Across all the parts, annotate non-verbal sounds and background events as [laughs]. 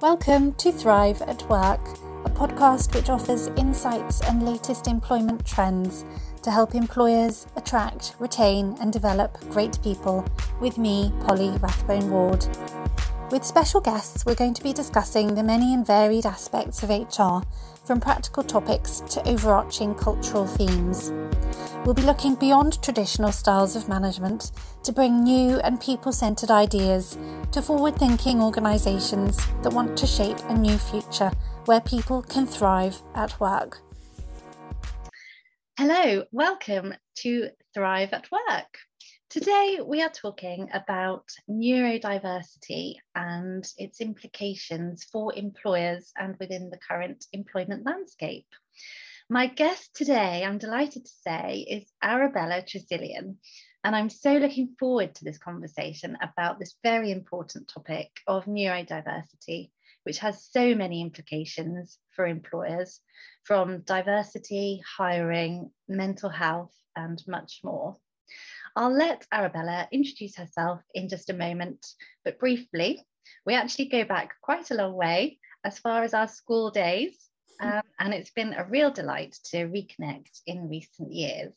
Welcome to Thrive at Work, a podcast which offers insights and latest employment trends to help employers attract, retain, and develop great people with me, Polly Rathbone Ward. With special guests, we're going to be discussing the many and varied aspects of HR, from practical topics to overarching cultural themes. We'll be looking beyond traditional styles of management to bring new and people centred ideas to forward thinking organisations that want to shape a new future where people can thrive at work. Hello, welcome to Thrive at Work. Today we are talking about neurodiversity and its implications for employers and within the current employment landscape. My guest today, I'm delighted to say, is Arabella Tresilian. And I'm so looking forward to this conversation about this very important topic of neurodiversity, which has so many implications for employers from diversity, hiring, mental health, and much more. I'll let Arabella introduce herself in just a moment, but briefly, we actually go back quite a long way as far as our school days um, and it's been a real delight to reconnect in recent years.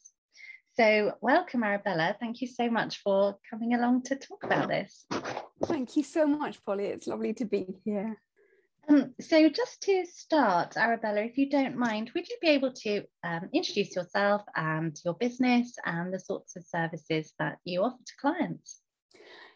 So, welcome, Arabella. Thank you so much for coming along to talk about this. Thank you so much, Polly. It's lovely to be here. Um, so, just to start, Arabella, if you don't mind, would you be able to um, introduce yourself and your business and the sorts of services that you offer to clients?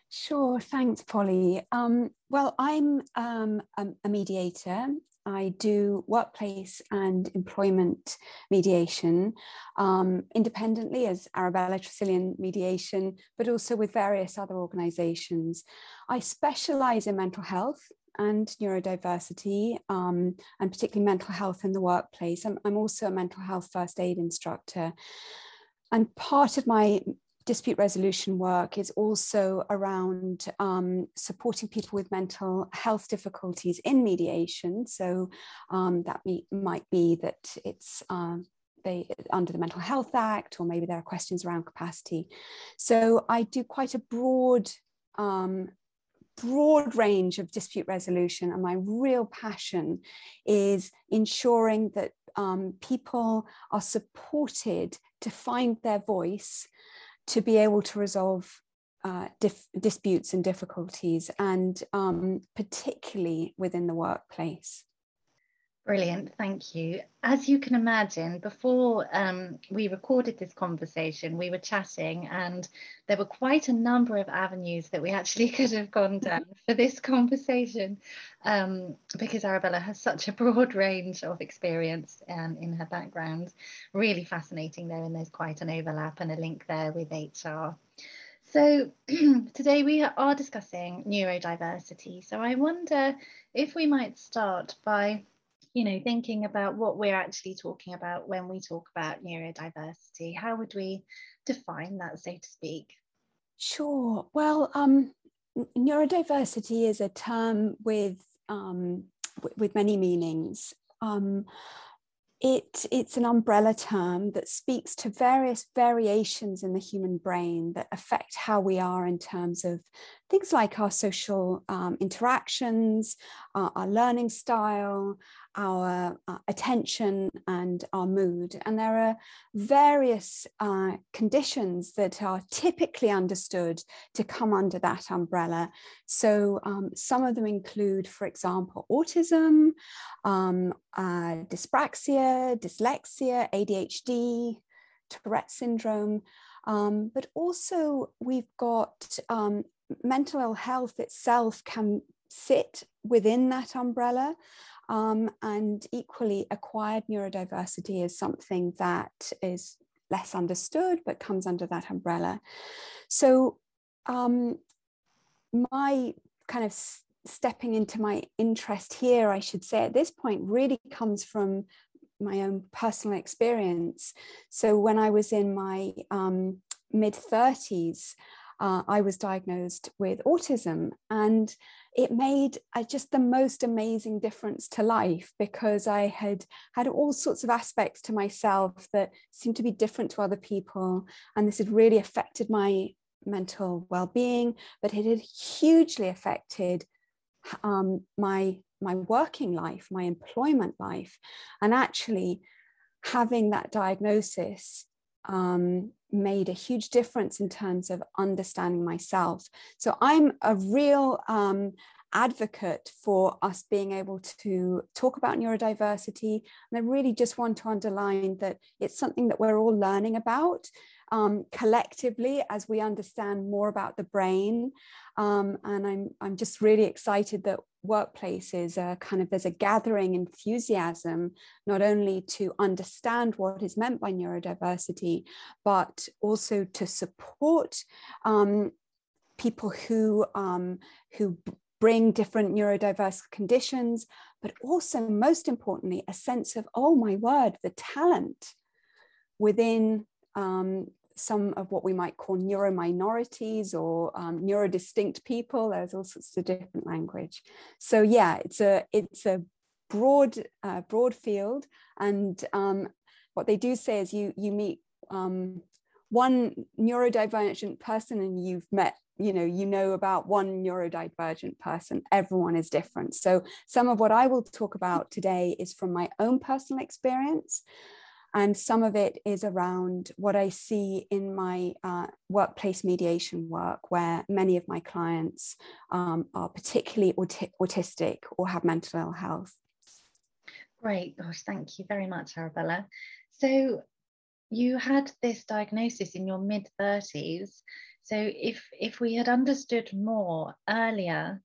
Sure, thanks, Polly. Um, well, I'm um, a mediator I do workplace and employment mediation um, independently as Arabella Tresilian Mediation, but also with various other organizations. I specialize in mental health and neurodiversity, um, and particularly mental health in the workplace. I'm, I'm also a mental health first aid instructor. And part of my dispute resolution work is also around um, supporting people with mental health difficulties in mediation. So um, that might be that it's um, they under the Mental Health Act, or maybe there are questions around capacity. So I do quite a broad um, broad range of dispute resolution and my real passion is ensuring that um, people are supported to find their voice to be able to resolve uh, dif- disputes and difficulties, and um, particularly within the workplace. Brilliant, thank you. As you can imagine, before um, we recorded this conversation, we were chatting, and there were quite a number of avenues that we actually [laughs] could have gone down [laughs] for this conversation um, because Arabella has such a broad [laughs] range of experience um, in her background. Really fascinating though, and there's quite an overlap and a link there with HR. So, [clears throat] today we are discussing neurodiversity. So, I wonder if we might start by you know, thinking about what we're actually talking about when we talk about neurodiversity, how would we define that, so to speak? Sure. Well, um, neurodiversity is a term with um, w- with many meanings. Um, it, it's an umbrella term that speaks to various variations in the human brain that affect how we are in terms of things like our social um, interactions, our learning style, our uh, attention and our mood. And there are various uh, conditions that are typically understood to come under that umbrella. So um, some of them include, for example, autism, um, uh, dyspraxia, dyslexia, ADHD, Tourette syndrome. Um, but also, we've got um, mental health itself can sit within that umbrella. Um, and equally, acquired neurodiversity is something that is less understood but comes under that umbrella. So, um, my kind of stepping into my interest here, I should say, at this point, really comes from my own personal experience. So, when I was in my um, mid 30s, uh, I was diagnosed with autism. And it made just the most amazing difference to life because I had had all sorts of aspects to myself that seemed to be different to other people. And this had really affected my mental well being, but it had hugely affected um, my my working life, my employment life, and actually having that diagnosis um, made a huge difference in terms of understanding myself. So I'm a real um, advocate for us being able to talk about neurodiversity. And I really just want to underline that it's something that we're all learning about um, collectively as we understand more about the brain. Um, and I'm, I'm just really excited that workplaces are kind of there's a gathering enthusiasm not only to understand what is meant by neurodiversity but also to support um, people who um, who bring different neurodiverse conditions, but also, most importantly, a sense of, oh my word, the talent within um, some of what we might call neurominorities or um, neurodistinct people. There's all sorts of different language. So yeah, it's a it's a broad uh, broad field, and um, what they do say is you you meet um, one neurodivergent person and you've met you know you know about one neurodivergent person everyone is different so some of what i will talk about today is from my own personal experience and some of it is around what i see in my uh, workplace mediation work where many of my clients um, are particularly aut- autistic or have mental ill health. Great. Gosh thank you very much arabella. So you had this diagnosis in your mid 30s so if if we had understood more earlier,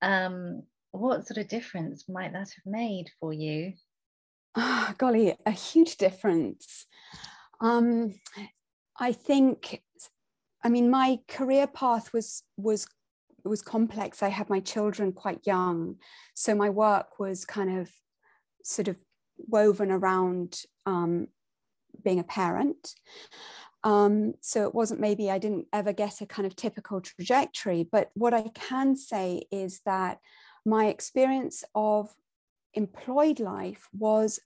um, what sort of difference might that have made for you? Oh, golly, a huge difference. Um, I think, I mean, my career path was was was complex. I had my children quite young, so my work was kind of sort of woven around um, being a parent. Um, so it wasn't maybe I didn't ever get a kind of typical trajectory, but what I can say is that my experience of employed life was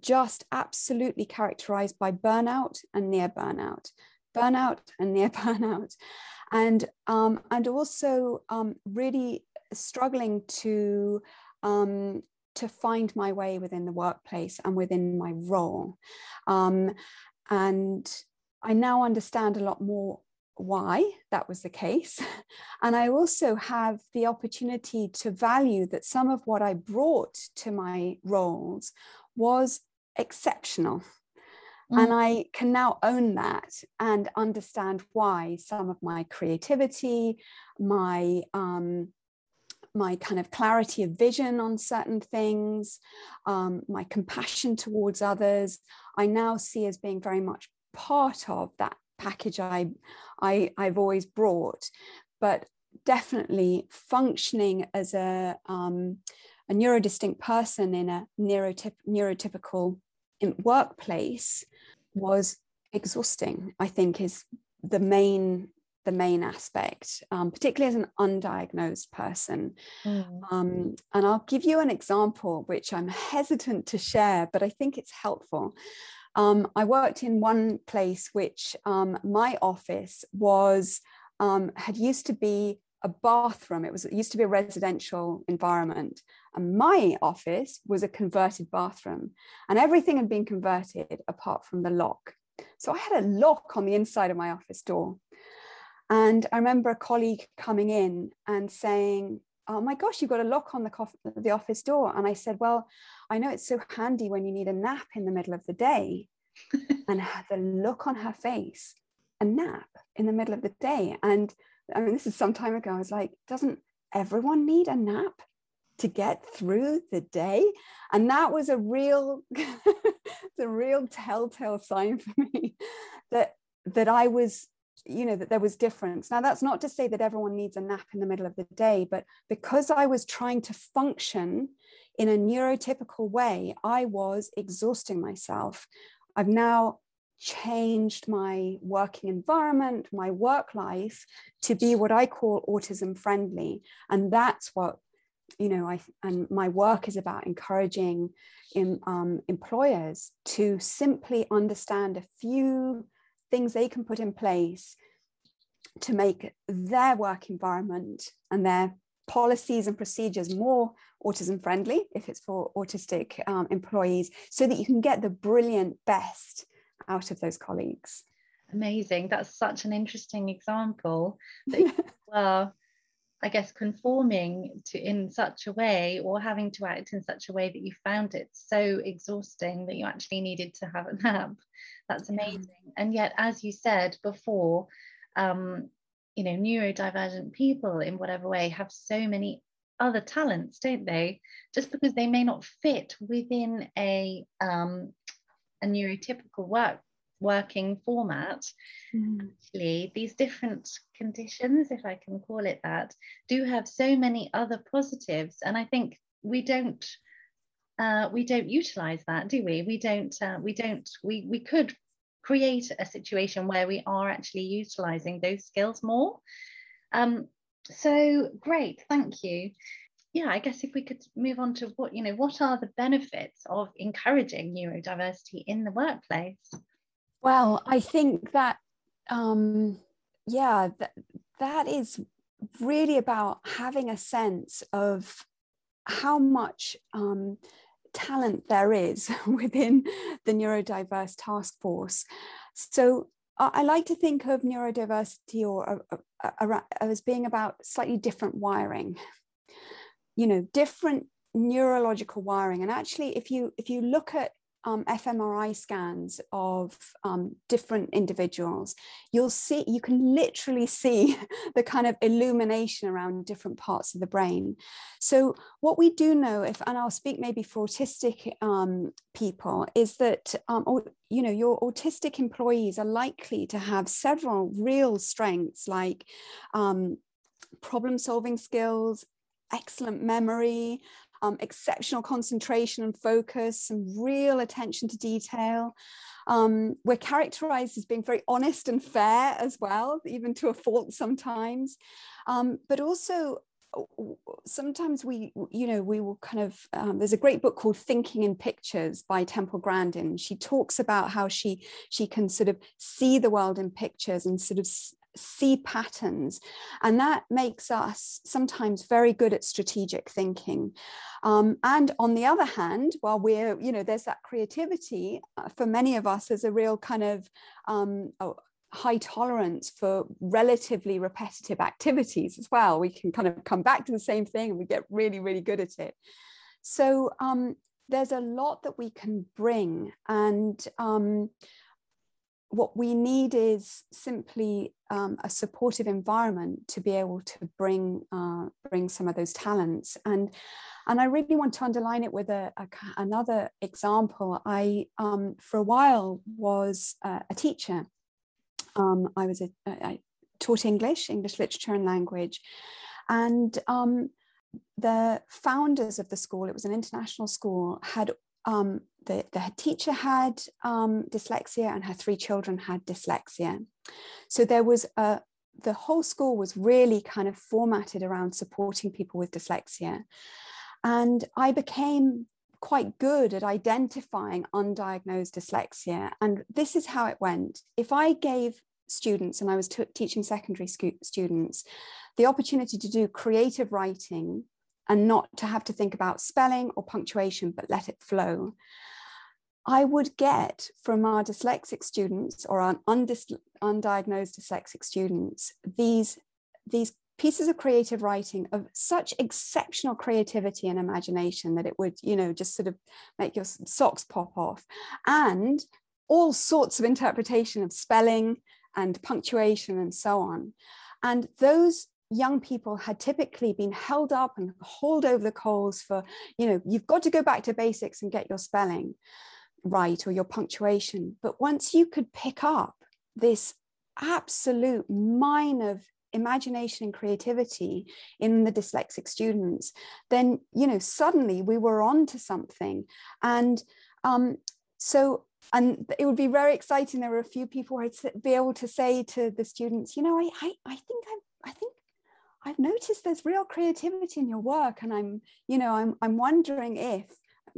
just absolutely characterized by burnout and near burnout, burnout and near [laughs] burnout, and um, and also um, really struggling to um, to find my way within the workplace and within my role, um, and I now understand a lot more why that was the case. [laughs] And I also have the opportunity to value that some of what I brought to my roles was exceptional. Mm. And I can now own that and understand why some of my creativity, my um, my kind of clarity of vision on certain things, um, my compassion towards others, I now see as being very much part of that package I, I I've always brought, but definitely functioning as a um, a neurodistinct person in a neurotyp- neurotypical workplace was exhausting. I think is the main the main aspect, um, particularly as an undiagnosed person. Mm. Um, and I'll give you an example, which I'm hesitant to share, but I think it's helpful. Um, I worked in one place which um, my office was um, had used to be a bathroom. It was it used to be a residential environment, and my office was a converted bathroom, and everything had been converted apart from the lock. So I had a lock on the inside of my office door, and I remember a colleague coming in and saying, "Oh my gosh, you've got a lock on the, the office door," and I said, "Well." I know it's so handy when you need a nap in the middle of the day. [laughs] and the look on her face, a nap in the middle of the day. And I mean, this is some time ago. I was like, doesn't everyone need a nap to get through the day? And that was a real, [laughs] a real telltale sign for me [laughs] that that I was you know that there was difference now that's not to say that everyone needs a nap in the middle of the day but because i was trying to function in a neurotypical way, I was exhausting myself. I've now changed my working environment, my work life to be what I call autism friendly. And that's what, you know, I and my work is about encouraging in, um, employers to simply understand a few things they can put in place to make their work environment and their policies and procedures more autism friendly if it's for autistic um, employees so that you can get the brilliant best out of those colleagues. Amazing. That's such an interesting example that [laughs] well I guess conforming to in such a way or having to act in such a way that you found it so exhausting that you actually needed to have a [laughs] nap. That's amazing. Yeah. And yet, as you said before, um, you know, neurodivergent people in whatever way have so many other talents, don't they? Just because they may not fit within a um, a neurotypical work working format, mm. actually, these different conditions, if I can call it that, do have so many other positives. And I think we don't uh, we don't utilize that, do we? We don't uh, we don't we we could create a situation where we are actually utilizing those skills more. Um, so great, thank you. Yeah, I guess if we could move on to what, you know, what are the benefits of encouraging neurodiversity in the workplace? Well, I think that, um, yeah, that, that is really about having a sense of how much um, talent there is [laughs] within the neurodiverse task force. So I like to think of neurodiversity or uh, uh, uh, as being about slightly different wiring. You know, different neurological wiring. And actually, if you if you look at um, fMRI scans of um, different individuals, you'll see, you can literally see [laughs] the kind of illumination around different parts of the brain. So, what we do know, if, and I'll speak maybe for autistic um, people, is that, um, or, you know, your autistic employees are likely to have several real strengths like um, problem solving skills, excellent memory, um, exceptional concentration and focus, and real attention to detail. Um, we're characterized as being very honest and fair as well, even to a fault sometimes. Um, but also, sometimes we, you know, we will kind of, um, there's a great book called Thinking in Pictures by Temple Grandin. She talks about how she, she can sort of see the world in pictures and sort of see patterns. And that makes us sometimes very good at strategic thinking. Um, and on the other hand, while we're, you know, there's that creativity, uh, for many of us, there's a real kind of um, oh, high tolerance for relatively repetitive activities as well. We can kind of come back to the same thing and we get really, really good at it. So um, there's a lot that we can bring. And um, what we need is simply um, a supportive environment to be able to bring uh, bring some of those talents and and I really want to underline it with a, a another example. I um, for a while was a teacher. Um, I was a, I taught English, English literature and language, and um, the founders of the school. It was an international school. Had um, the, the teacher had um, dyslexia and her three children had dyslexia. So there was a, the whole school was really kind of formatted around supporting people with dyslexia. And I became quite good at identifying undiagnosed dyslexia. And this is how it went. If I gave students, and I was teaching secondary students, the opportunity to do creative writing and not to have to think about spelling or punctuation, but let it flow. I would get from our dyslexic students or our undis- undiagnosed dyslexic students these, these pieces of creative writing of such exceptional creativity and imagination that it would, you know, just sort of make your socks pop off. And all sorts of interpretation of spelling and punctuation and so on. And those young people had typically been held up and hauled over the coals for, you know, you've got to go back to basics and get your spelling right or your punctuation. But once you could pick up this absolute mine of imagination and creativity in the dyslexic students, then you know suddenly we were on to something. And um, so and it would be very exciting. There were a few people I'd be able to say to the students, you know, I I, I think I I think I've noticed there's real creativity in your work, and I'm you know I'm I'm wondering if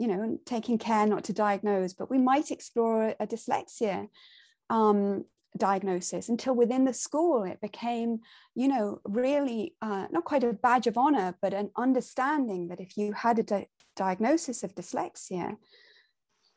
you know, taking care not to diagnose, but we might explore a dyslexia um, diagnosis until within the school it became you know really uh, not quite a badge of honor but an understanding that if you had a di- diagnosis of dyslexia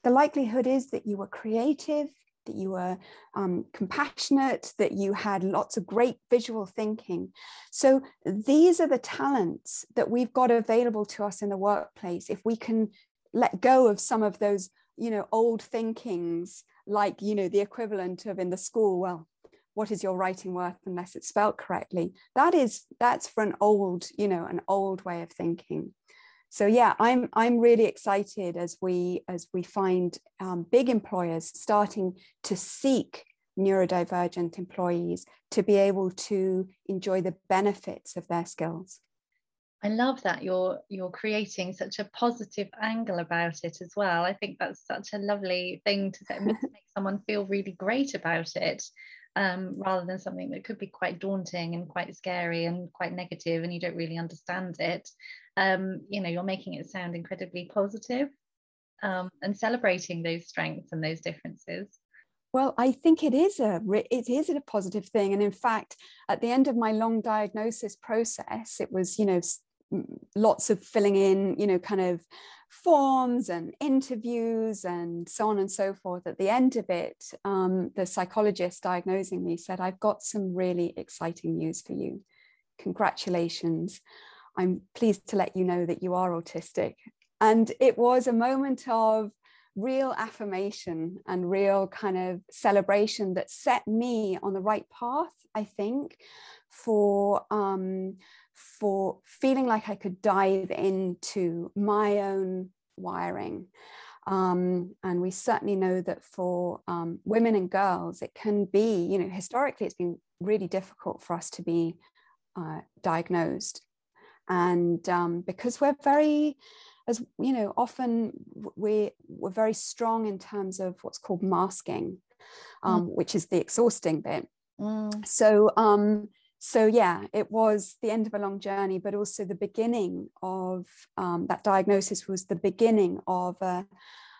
the likelihood is that you were creative that you were um, compassionate that you had lots of great visual thinking. So these are the talents that we've got available to us in the workplace. If we can let go of some of those you know old thinkings like you know the equivalent of in the school well what is your writing worth unless it's spelt correctly? That is that's for an old you know an old way of thinking so yeah i'm i'm really excited as we as we find um, big employers starting to seek neurodivergent employees to be able to enjoy the benefits of their skills. I love that you're you're creating such a positive angle about it as well. I think that's such a lovely thing to, to make someone feel really great about it, um, rather than something that could be quite daunting and quite scary and quite negative, and you don't really understand it. Um, you know, you're making it sound incredibly positive, um, and celebrating those strengths and those differences. Well, I think it is a it is a positive thing, and in fact, at the end of my long diagnosis process, it was you know lots of filling in, you know, kind of forms and interviews and so on and so forth. At the end of it, um, the psychologist diagnosing me said, I've got some really exciting news for you. Congratulations. I'm pleased to let you know that you are autistic. And it was a moment of real affirmation and real kind of celebration that set me on the right path, I think, for um, for feeling like I could dive into my own wiring. Um, and we certainly know that for um, women and girls, it can be, you know, historically, it's been really difficult for us to be uh, diagnosed. And um, because we're very, as you know, often we, we're very strong in terms of what's called masking, mm. which is the exhausting bit. Mm. So, um, so yeah it was the end of a long journey but also the beginning of um, that diagnosis was the beginning of a,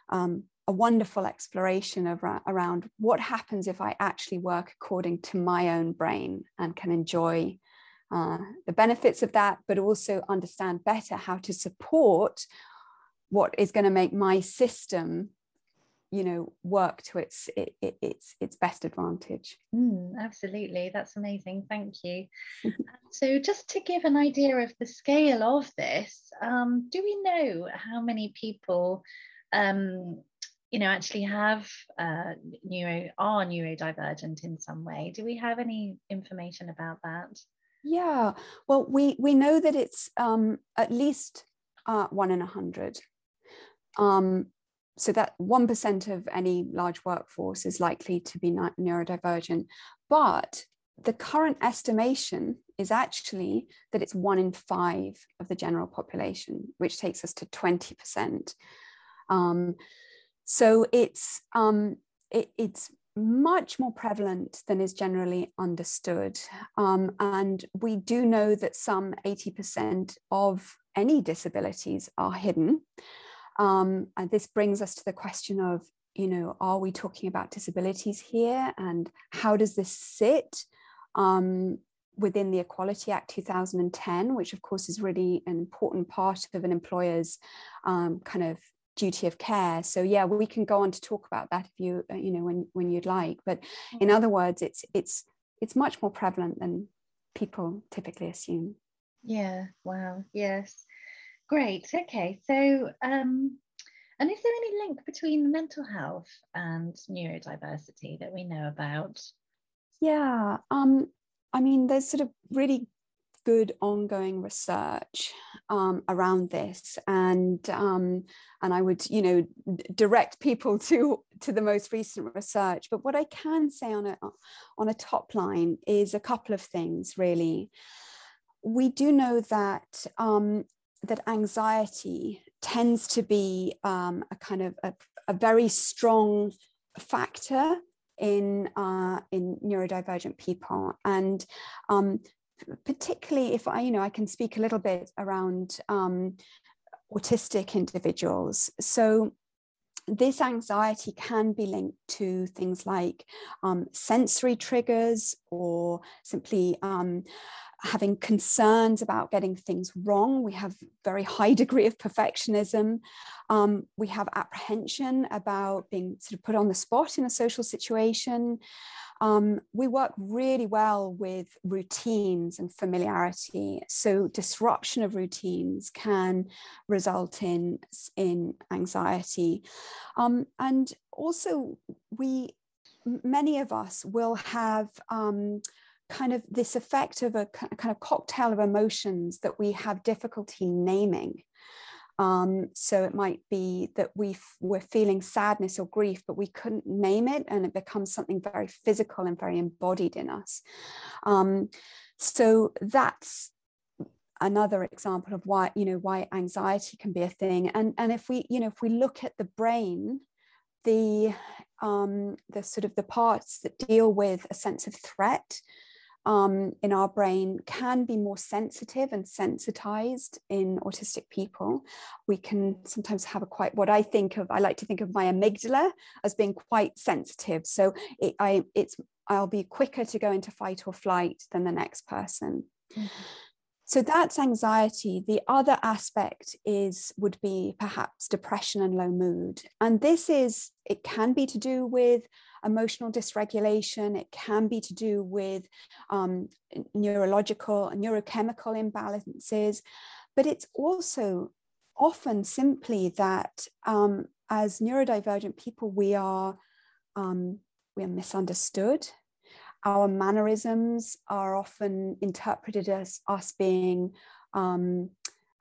um, a wonderful exploration of, around what happens if i actually work according to my own brain and can enjoy uh, the benefits of that but also understand better how to support what is going to make my system you know work to its it, it, its its best advantage. Mm, absolutely. That's amazing. Thank you. [laughs] So just to give an idea of the scale of this um, do we know how many people um, you know actually have uh, neuro are neurodivergent in some way? Do we have any information about that yeah well we we know that it's um, at least uh, one in a hundred um, so that 1% of any large workforce is likely to be neurodivergent. But the current estimation is actually that it's one in five of the general population, which takes us to 20%. Um, so it's, um, it, it's much more prevalent than is generally understood. Um, and we do know that some 80% of any disabilities are hidden. Um, and this brings us to the question of, you know, are we talking about disabilities here and how does this sit um, within the Equality Act 2010, which of course is really an important part of an employer's um, kind of duty of care. So yeah, we can go on to talk about that if you, uh, you know, when, when you'd like. But in mm-hmm. other words, it's, it's, it's much more prevalent than people typically assume. Yeah, wow, yes. Great. Okay. So, um, and is there any link between mental health and neurodiversity that we know about? Yeah. Um, I mean, there's sort of really good ongoing research um, around this, and um, and I would, you know, direct people [laughs] to to the most recent research. But what I can say on a on a top line is a couple of things, really. We do know that um, that anxiety tends to be um, a kind of a, a, very strong factor in uh, in neurodivergent people, and um, particularly if I, you know, I can speak a little bit around um, autistic individuals. So this anxiety can be linked to things like um, sensory triggers or simply um, having concerns about getting things wrong. We have very high [laughs] degree of perfectionism. Um, we have apprehension about being sort of put on the spot in a social situation. Um, we work really well with routines and familiarity. So disruption of routines can result in, in anxiety. Um, and also we, many of us will have um, kind of this effect of a kind of cocktail of emotions that we have difficulty naming. Um, so it might be that we we're feeling sadness or grief, but we couldn't name it, and it becomes something very physical and very embodied in us. Um, so that's another example of why you know why anxiety can be a thing. And and if we you know if we look at the brain, the um, the sort of the parts that deal with a sense of threat um, in our brain can be more sensitive and sensitized in autistic people. We can sometimes have a quite what I think of. I like to think of my amygdala as being quite sensitive. So it, I, it's I'll be quicker to go into fight or flight than the next person. Mm-hmm. So that's anxiety. The other aspect is would be perhaps depression and low mood. And this is it can be to do with emotional dysregulation. It can be to do with um, neurological neurochemical imbalances, but it's also often simply that um, as neurodivergent people, we are um, we are misunderstood. Our mannerisms are often interpreted as us being um,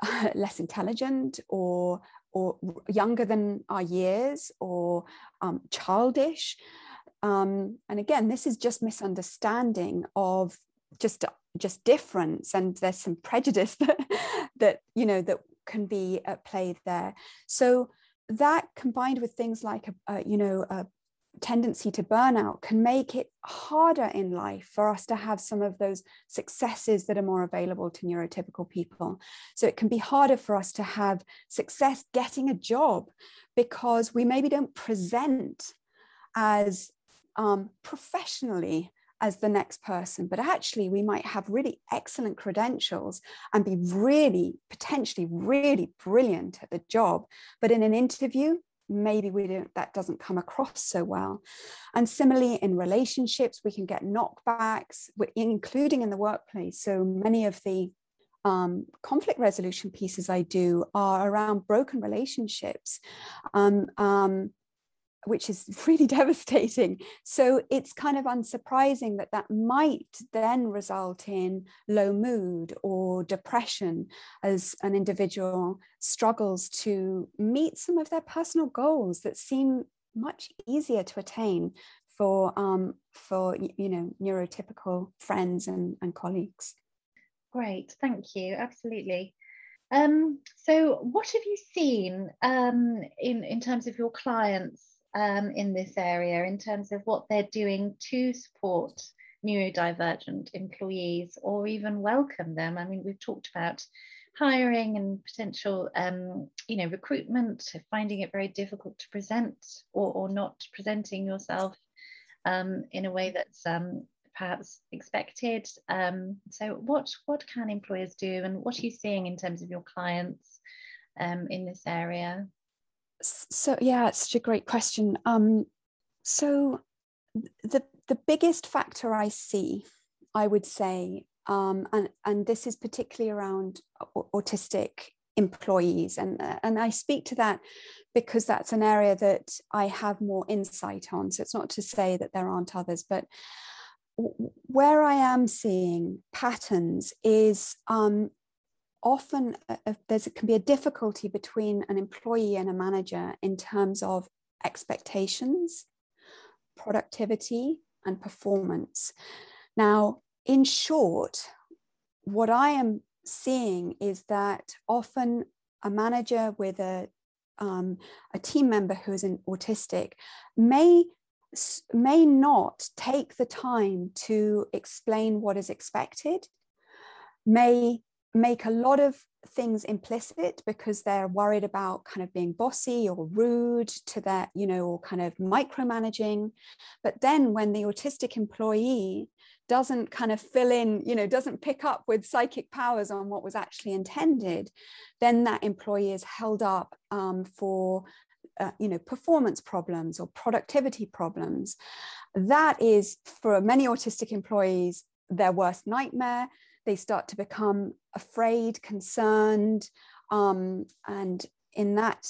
[laughs] less intelligent or or younger than our years or um, childish. Um, and again this is just misunderstanding of just just difference and there's some prejudice [laughs] that that you know that can be at play there. So that combined with things like a, a you know a tendency to burnout can make it harder in life for us to have some of those successes that are more available to neurotypical people. So it can be harder for us to have success getting a job because we maybe don't present as um, professionally as the next person, but actually we might have really excellent credentials and be really, potentially really brilliant at the job. But in an interview, maybe we don't that doesn't come across so well and similarly in relationships we can get knockbacks including in the workplace so many of the um, conflict resolution pieces I do are around broken relationships. Um, um, which is [laughs] really devastating. So it's kind of unsurprising that that might then result in low mood or depression as an individual struggles to meet some of their personal goals that seem much easier to attain for um, for you know neurotypical friends and, and colleagues. Great, thank you. Absolutely. Um, so, what have you seen um, in in terms of your clients um, in this area in terms of what they're doing to support neurodivergent employees or even welcome them. I mean, we've talked about hiring and potential, um, you know, recruitment, finding it very difficult to present or, or not presenting yourself um, in a way that's um, perhaps expected. Um, so what, what can employers do and what are you seeing in terms of your clients um, in this area? So yeah it's such a great question. Um, so the the biggest factor i see i would say um, and and this is particularly around autistic employees and and i speak to that because that's an area that i have more insight on. So it's not to say that there aren't others but where i am seeing patterns is um, often uh, there can be a difficulty between an employee and a manager in terms of expectations, productivity, and performance. Now, in short, what I am seeing is that often a manager with a um, a team member who is an autistic may may not take the time to explain what is expected may make a lot of things implicit because they're worried about kind of being bossy or rude to their, you know, or kind of micromanaging. But then when the autistic employee doesn't kind of fill in, you know, doesn't pick up with psychic powers on what was actually intended, then that employee is held up um, for uh, you know performance problems or productivity problems that is for many autistic employees their worst nightmare they start to become afraid concerned um, and in that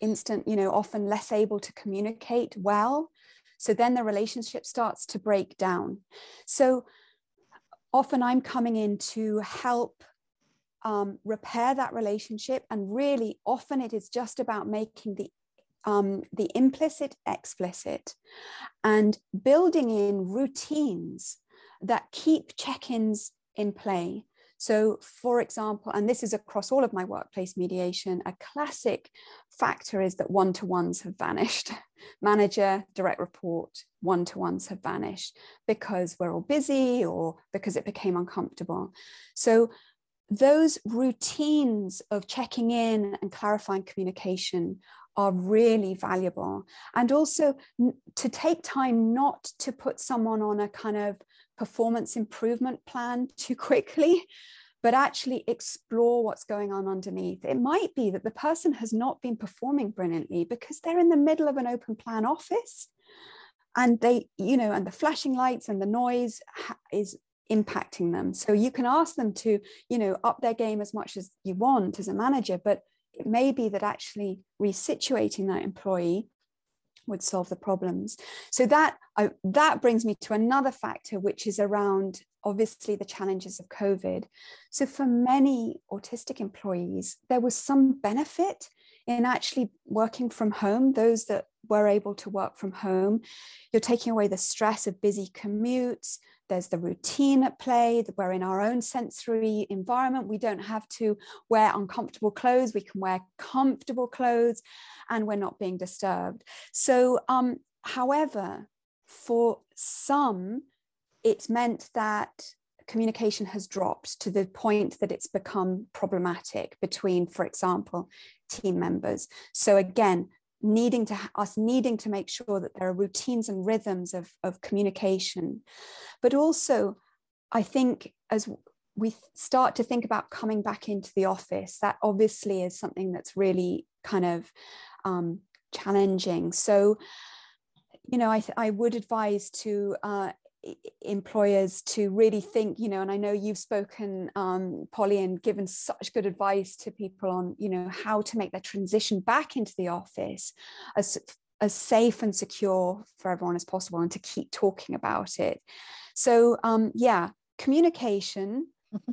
instant you know often less able to communicate well. So then the relationship starts to break down. So often i'm coming in to help um, repair that relationship. And really often it is just about making the um, the implicit explicit and building in routines that keep check-ins in play. So for example and this is across all of my workplace mediation a classic factor is that one-to-ones have vanished. [laughs] Manager direct report one-to-ones have vanished because we're all busy or because it became uncomfortable. So those routines of checking in and clarifying communication are really valuable. And also to take time not to put someone on a kind of performance improvement plan too quickly, but actually explore what's going on underneath. It might be that the person has not been performing brilliantly because they're in the middle of an open plan office and they, you know, and the flashing lights and the noise is impacting them. So you can ask them to, you know, up their game as much as you want as a manager, but it may be that actually resituating that employee would solve the problems. So that I, that brings me to another factor, which is around obviously the challenges of COVID. So for many autistic employees, there was some benefit in actually working from home. Those that were able to work from home, you're taking away the stress of busy commutes, there's the routine at play. We're in our own sensory environment. We don't have to wear uncomfortable clothes. We can wear comfortable clothes and we're not being disturbed. So, um, however, for some, it's meant that communication has dropped to the point that it's become problematic between, for example, team members. So again, needing to us needing to make sure that there are routines and rhythms of, of communication. But also i think as we start to think about coming back into the office that obviously is something that's really kind of um, challenging. So you know i, I would advise to uh, employers to really think you know and i know you've spoken um, polly and given such good advice to people on you know how to make their transition back into the office as as safe and secure for everyone as possible and to keep talking about it. So um, yeah communication [laughs]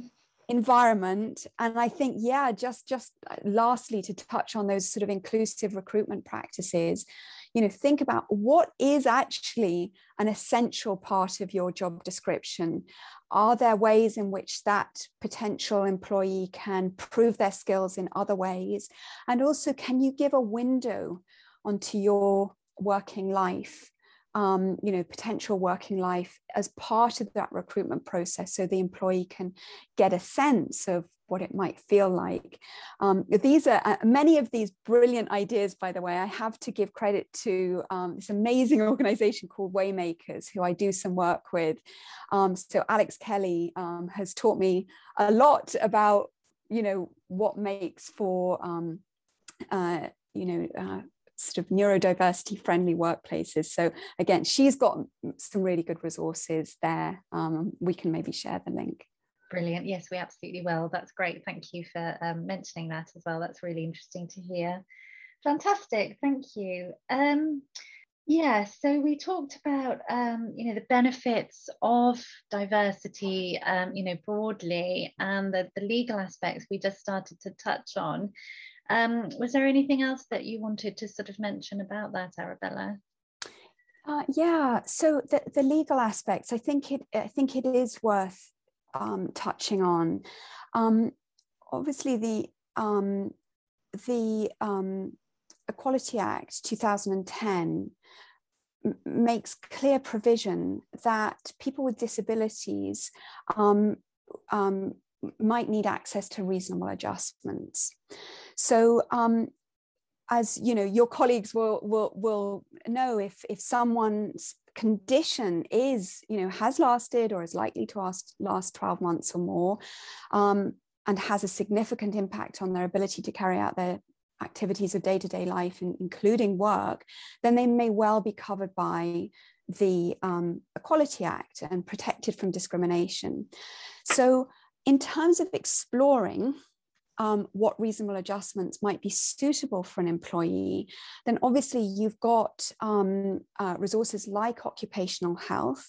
environment and i think yeah just just uh, lastly to touch on those sort of inclusive recruitment practices you know think about what is actually an essential part of your job description. Are there ways in which that potential employee can prove their skills in other ways? And also can you give a window onto your working life um, you know, potential working life as part of that recruitment process so the employee can get a sense of what it might feel like. Um, these are uh, many of these brilliant ideas, by the way. I have to give credit to um, this amazing [laughs] organization called Waymakers, who I do some work with. Um, so Alex Kelly um, has taught me a lot about, you know, what makes for, um, uh, you know, uh, sort of neurodiversity friendly workplaces. So again, she's got some really good resources there. Um, we can maybe share the link. Brilliant. Yes, we absolutely will. That's great. Thank you for um, mentioning that as well. That's really interesting to hear. Fantastic. Thank you. Um, yeah, so we talked about um, you know the benefits of diversity, um, you know broadly, and the, the legal aspects we just started to touch on. Um, was there anything else that you wanted to sort of mention about that, Arabella? Uh, yeah, so the, the legal aspects, I think it I think it is worth um, touching on. Um, obviously, the um, the um, Equality Act 2010 makes clear provision that people with disabilities um, um, might need access to reasonable adjustments. So um, as you know, your colleagues will will will know if if someone's condition is you know has lasted or is likely to last last 12 months or more um, and has a significant impact on their ability to carry out their activities of day-to-day life including work then they may well be covered by the um, Equality Act and protected from discrimination. So, in terms of exploring um, what reasonable adjustments might be suitable for an employee, then obviously you've got um, uh, resources like occupational health.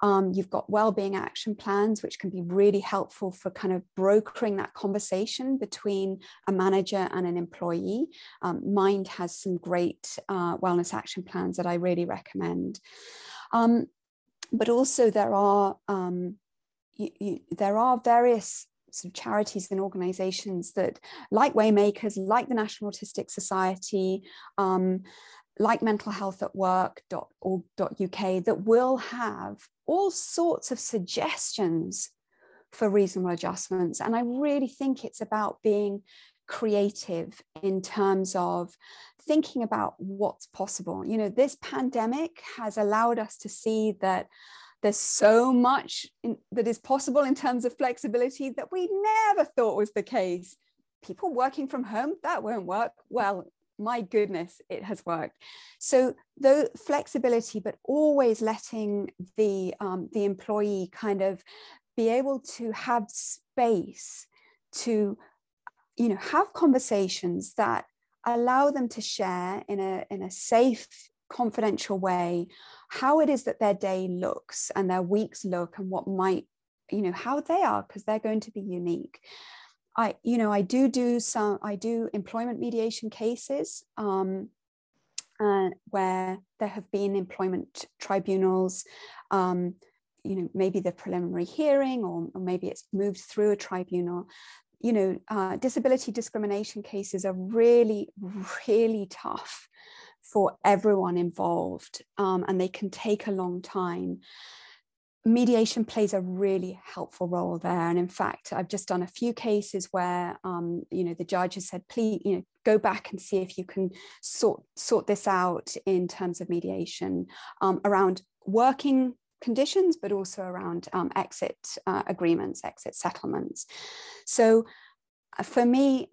Um, you've got well-being action plans, which can be really helpful for kind of brokering that conversation between a manager and an employee. Um, Mind has some great uh, wellness action plans that I really recommend. Um, but also there are um, you, you, there are various sort of charities and organizations that like waymakers like the national autistic society um, like mental health at work.org.uk that will have all sorts of suggestions for reasonable adjustments. And i really think it's about being creative in terms of thinking about what's possible. You know this pandemic has allowed us to see that there's so much in, that is possible in terms of flexibility that we never thought was the case. People working from home, that won't work. Well, my goodness, it has worked. So the flexibility, but always letting the um, the employee kind of be able to have space to, you know, have conversations that allow them to share in a in a safe confidential way how it is that their day looks and their weeks look and what might you know how they are because they're going to be unique. I you know i do do some i do employment mediation cases um, uh, where there have been employment tribunals um, you know maybe the preliminary hearing or, or, maybe it's moved through a tribunal. You know uh, disability discrimination cases are really really tough for everyone involved um, and they can take a long time. Mediation plays a really helpful role there and in fact i've just done a few cases where um, you know the judge has said please you know go back and see if you can sort sort this out in terms of mediation um, around working conditions but also around um, exit uh, agreements exit settlements. So uh, for me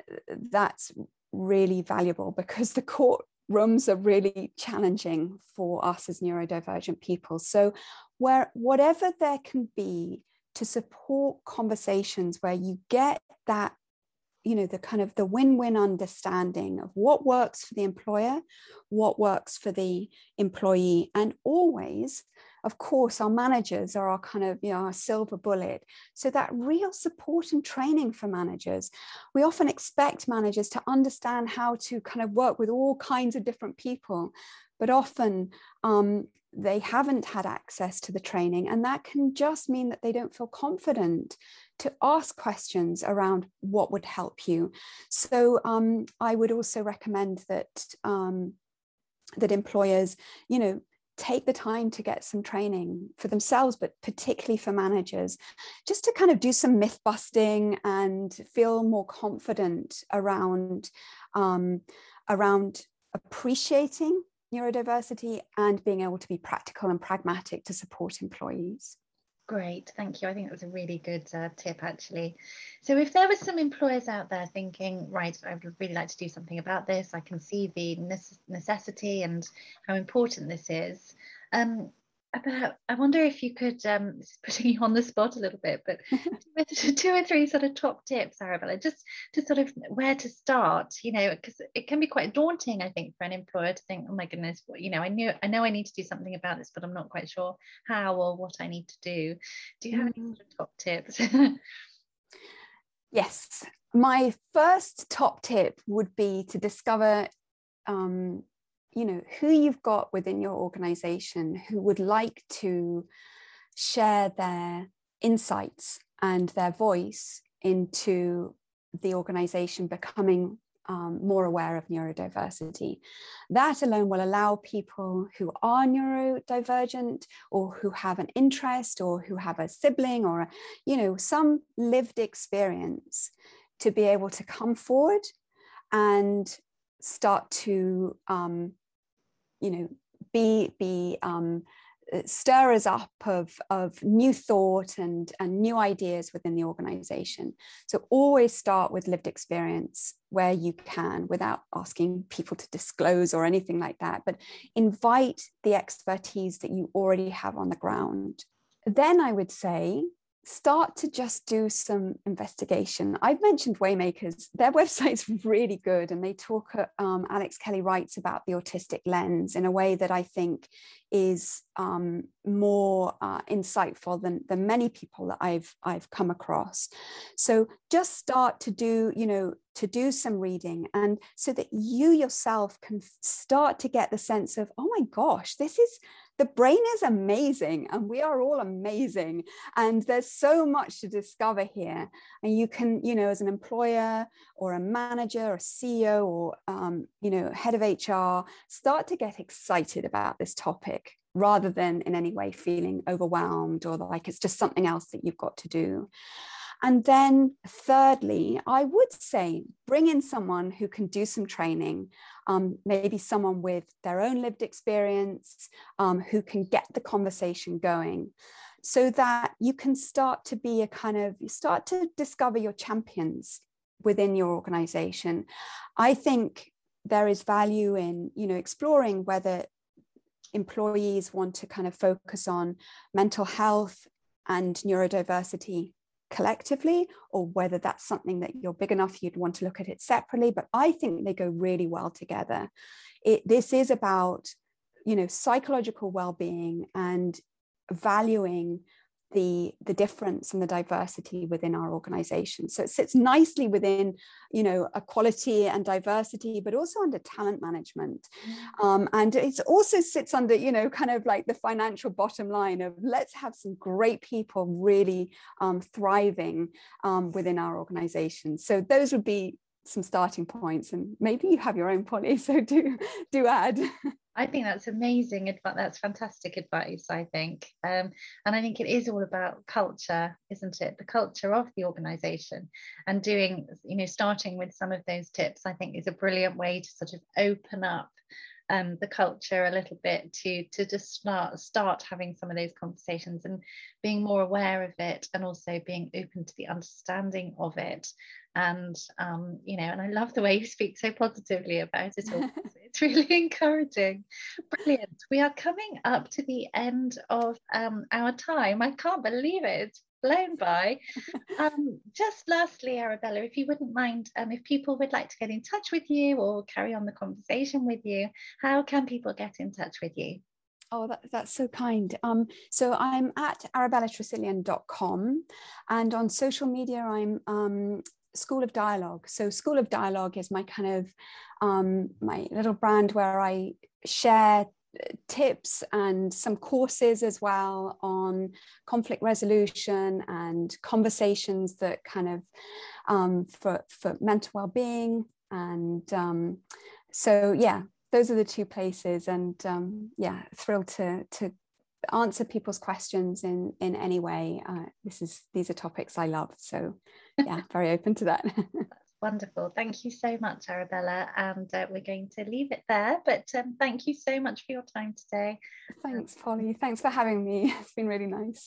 that's really valuable because the court rooms are really challenging for us as neurodivergent people. So, where whatever there can be to support conversations where you get that you know the kind of the win-win understanding of what works for the employer what works for the employee and always of course our managers are our kind of you know our silver bullet. So that real support and training for managers we often expect managers to understand how to kind of work with all kinds of different people but often um, they haven't had access to the training and that can just mean that they don't feel confident to ask questions around what would help you. So um, i would also recommend that um, that employers you know take the time to get some training for themselves, but particularly for managers, just to kind of do some myth busting and feel more confident around, um, around appreciating neurodiversity and being able to be practical and pragmatic to support employees. Great, thank you. I think that was a really good uh, tip, actually. So, if there were some employers out there thinking, right, I would really like to do something about this, I can see the necessity and how important this is. Um, about i wonder if you could um [laughs] putting you on the spot a little bit but [laughs] two or three sort of top tips arabella just to sort of where to start you know because it can be quite daunting i think for an employer to think oh my goodness what you know i knew i know i need to do something about this but i'm not quite sure how or what i need to do. Do you have any mm. sort of top tips? [laughs] Yes. My first top tip would be to discover um, you know who you've got within your organization who would like to share their insights and their voice into the organization becoming um, more aware of neurodiversity. That alone will allow people who are neurodivergent or who have an interest or who have a sibling or, a, you know, some lived experience to be able to come forward and start to, um, you know, be, be um, stirrers up of, of new thought and, and new ideas within the organization. So always start with lived experience where you can without asking people to disclose or anything like that, but invite the expertise that you already have on the ground. Then I would say start to just do some investigation. I've mentioned Waymakers, their [laughs] website's really good, and they talk, uh, um, Alex Kelly writes about the autistic lens in a way that I think is um, more uh, insightful than, than many people that I've, I've come across. So just start to do, you know, to do some reading and so that you yourself can start to get the sense of, oh my gosh, this is the brain is amazing and we are all amazing and there's so much to discover here. And you can you know as an employer or a manager or ceo or um, you know head of hr start to get excited about this topic rather than in any way feeling overwhelmed or like it's just something else that you've got to do and then, thirdly, I would say bring in someone who can do some training, um, maybe someone with their own lived experience, um, who can get the conversation going so that you can start to be a kind of, you start to discover your champions within your organization. I think there is value in, you know, exploring whether employees want to kind of focus on mental health and neurodiversity collectively or whether that's something that you're big enough you'd want to look at it separately but i think they go really well together. It, this is about you know psychological well-being and valuing the the difference and the diversity within our organization. So it sits nicely within you know equality and diversity but also under talent management. Mm. um, and it also sits under you know kind of like the financial bottom line of let's have some great people really um, thriving um, within our organization. So those would be some starting points and maybe you have your own Polly [laughs] so do do add [laughs] I think that's amazing advice. That's fantastic advice, I think. Um, and I think it is all about culture, isn't it? The culture of the organization and doing, you know, starting with some of those tips, I think is a brilliant way to sort of open up um, the culture a little bit to to just start start having some of those conversations and being more aware of it and also being open to the understanding of it and um, you know and I love the way you speak so positively about it all [laughs] [laughs] it's really encouraging brilliant we are coming up to the end of um, our time I can't believe it it's blown by. [laughs] Um, just lastly, Arabella, if you wouldn't mind, um, if people would like to get in touch with you or carry on the conversation with you, how can people get in touch with you? Oh, that, that's so kind. Um, so I'm at arabellatresilian.com and on social media, I'm um, School of Dialogue. So School of Dialogue is my kind of um, my little brand where I share tips and some courses as well on conflict resolution and conversations that kind of um, for, for mental well-being. And um, so yeah those are the two places and um, yeah thrilled to to answer people's questions in in any way. Uh, this is these are topics i love. So yeah very open to that [laughs] Wonderful. Thank you so much, Arabella. And uh, we're going to leave it there. But um, thank you so much for your time today. Thanks, Polly. Thanks for having me. [laughs] It's been really nice.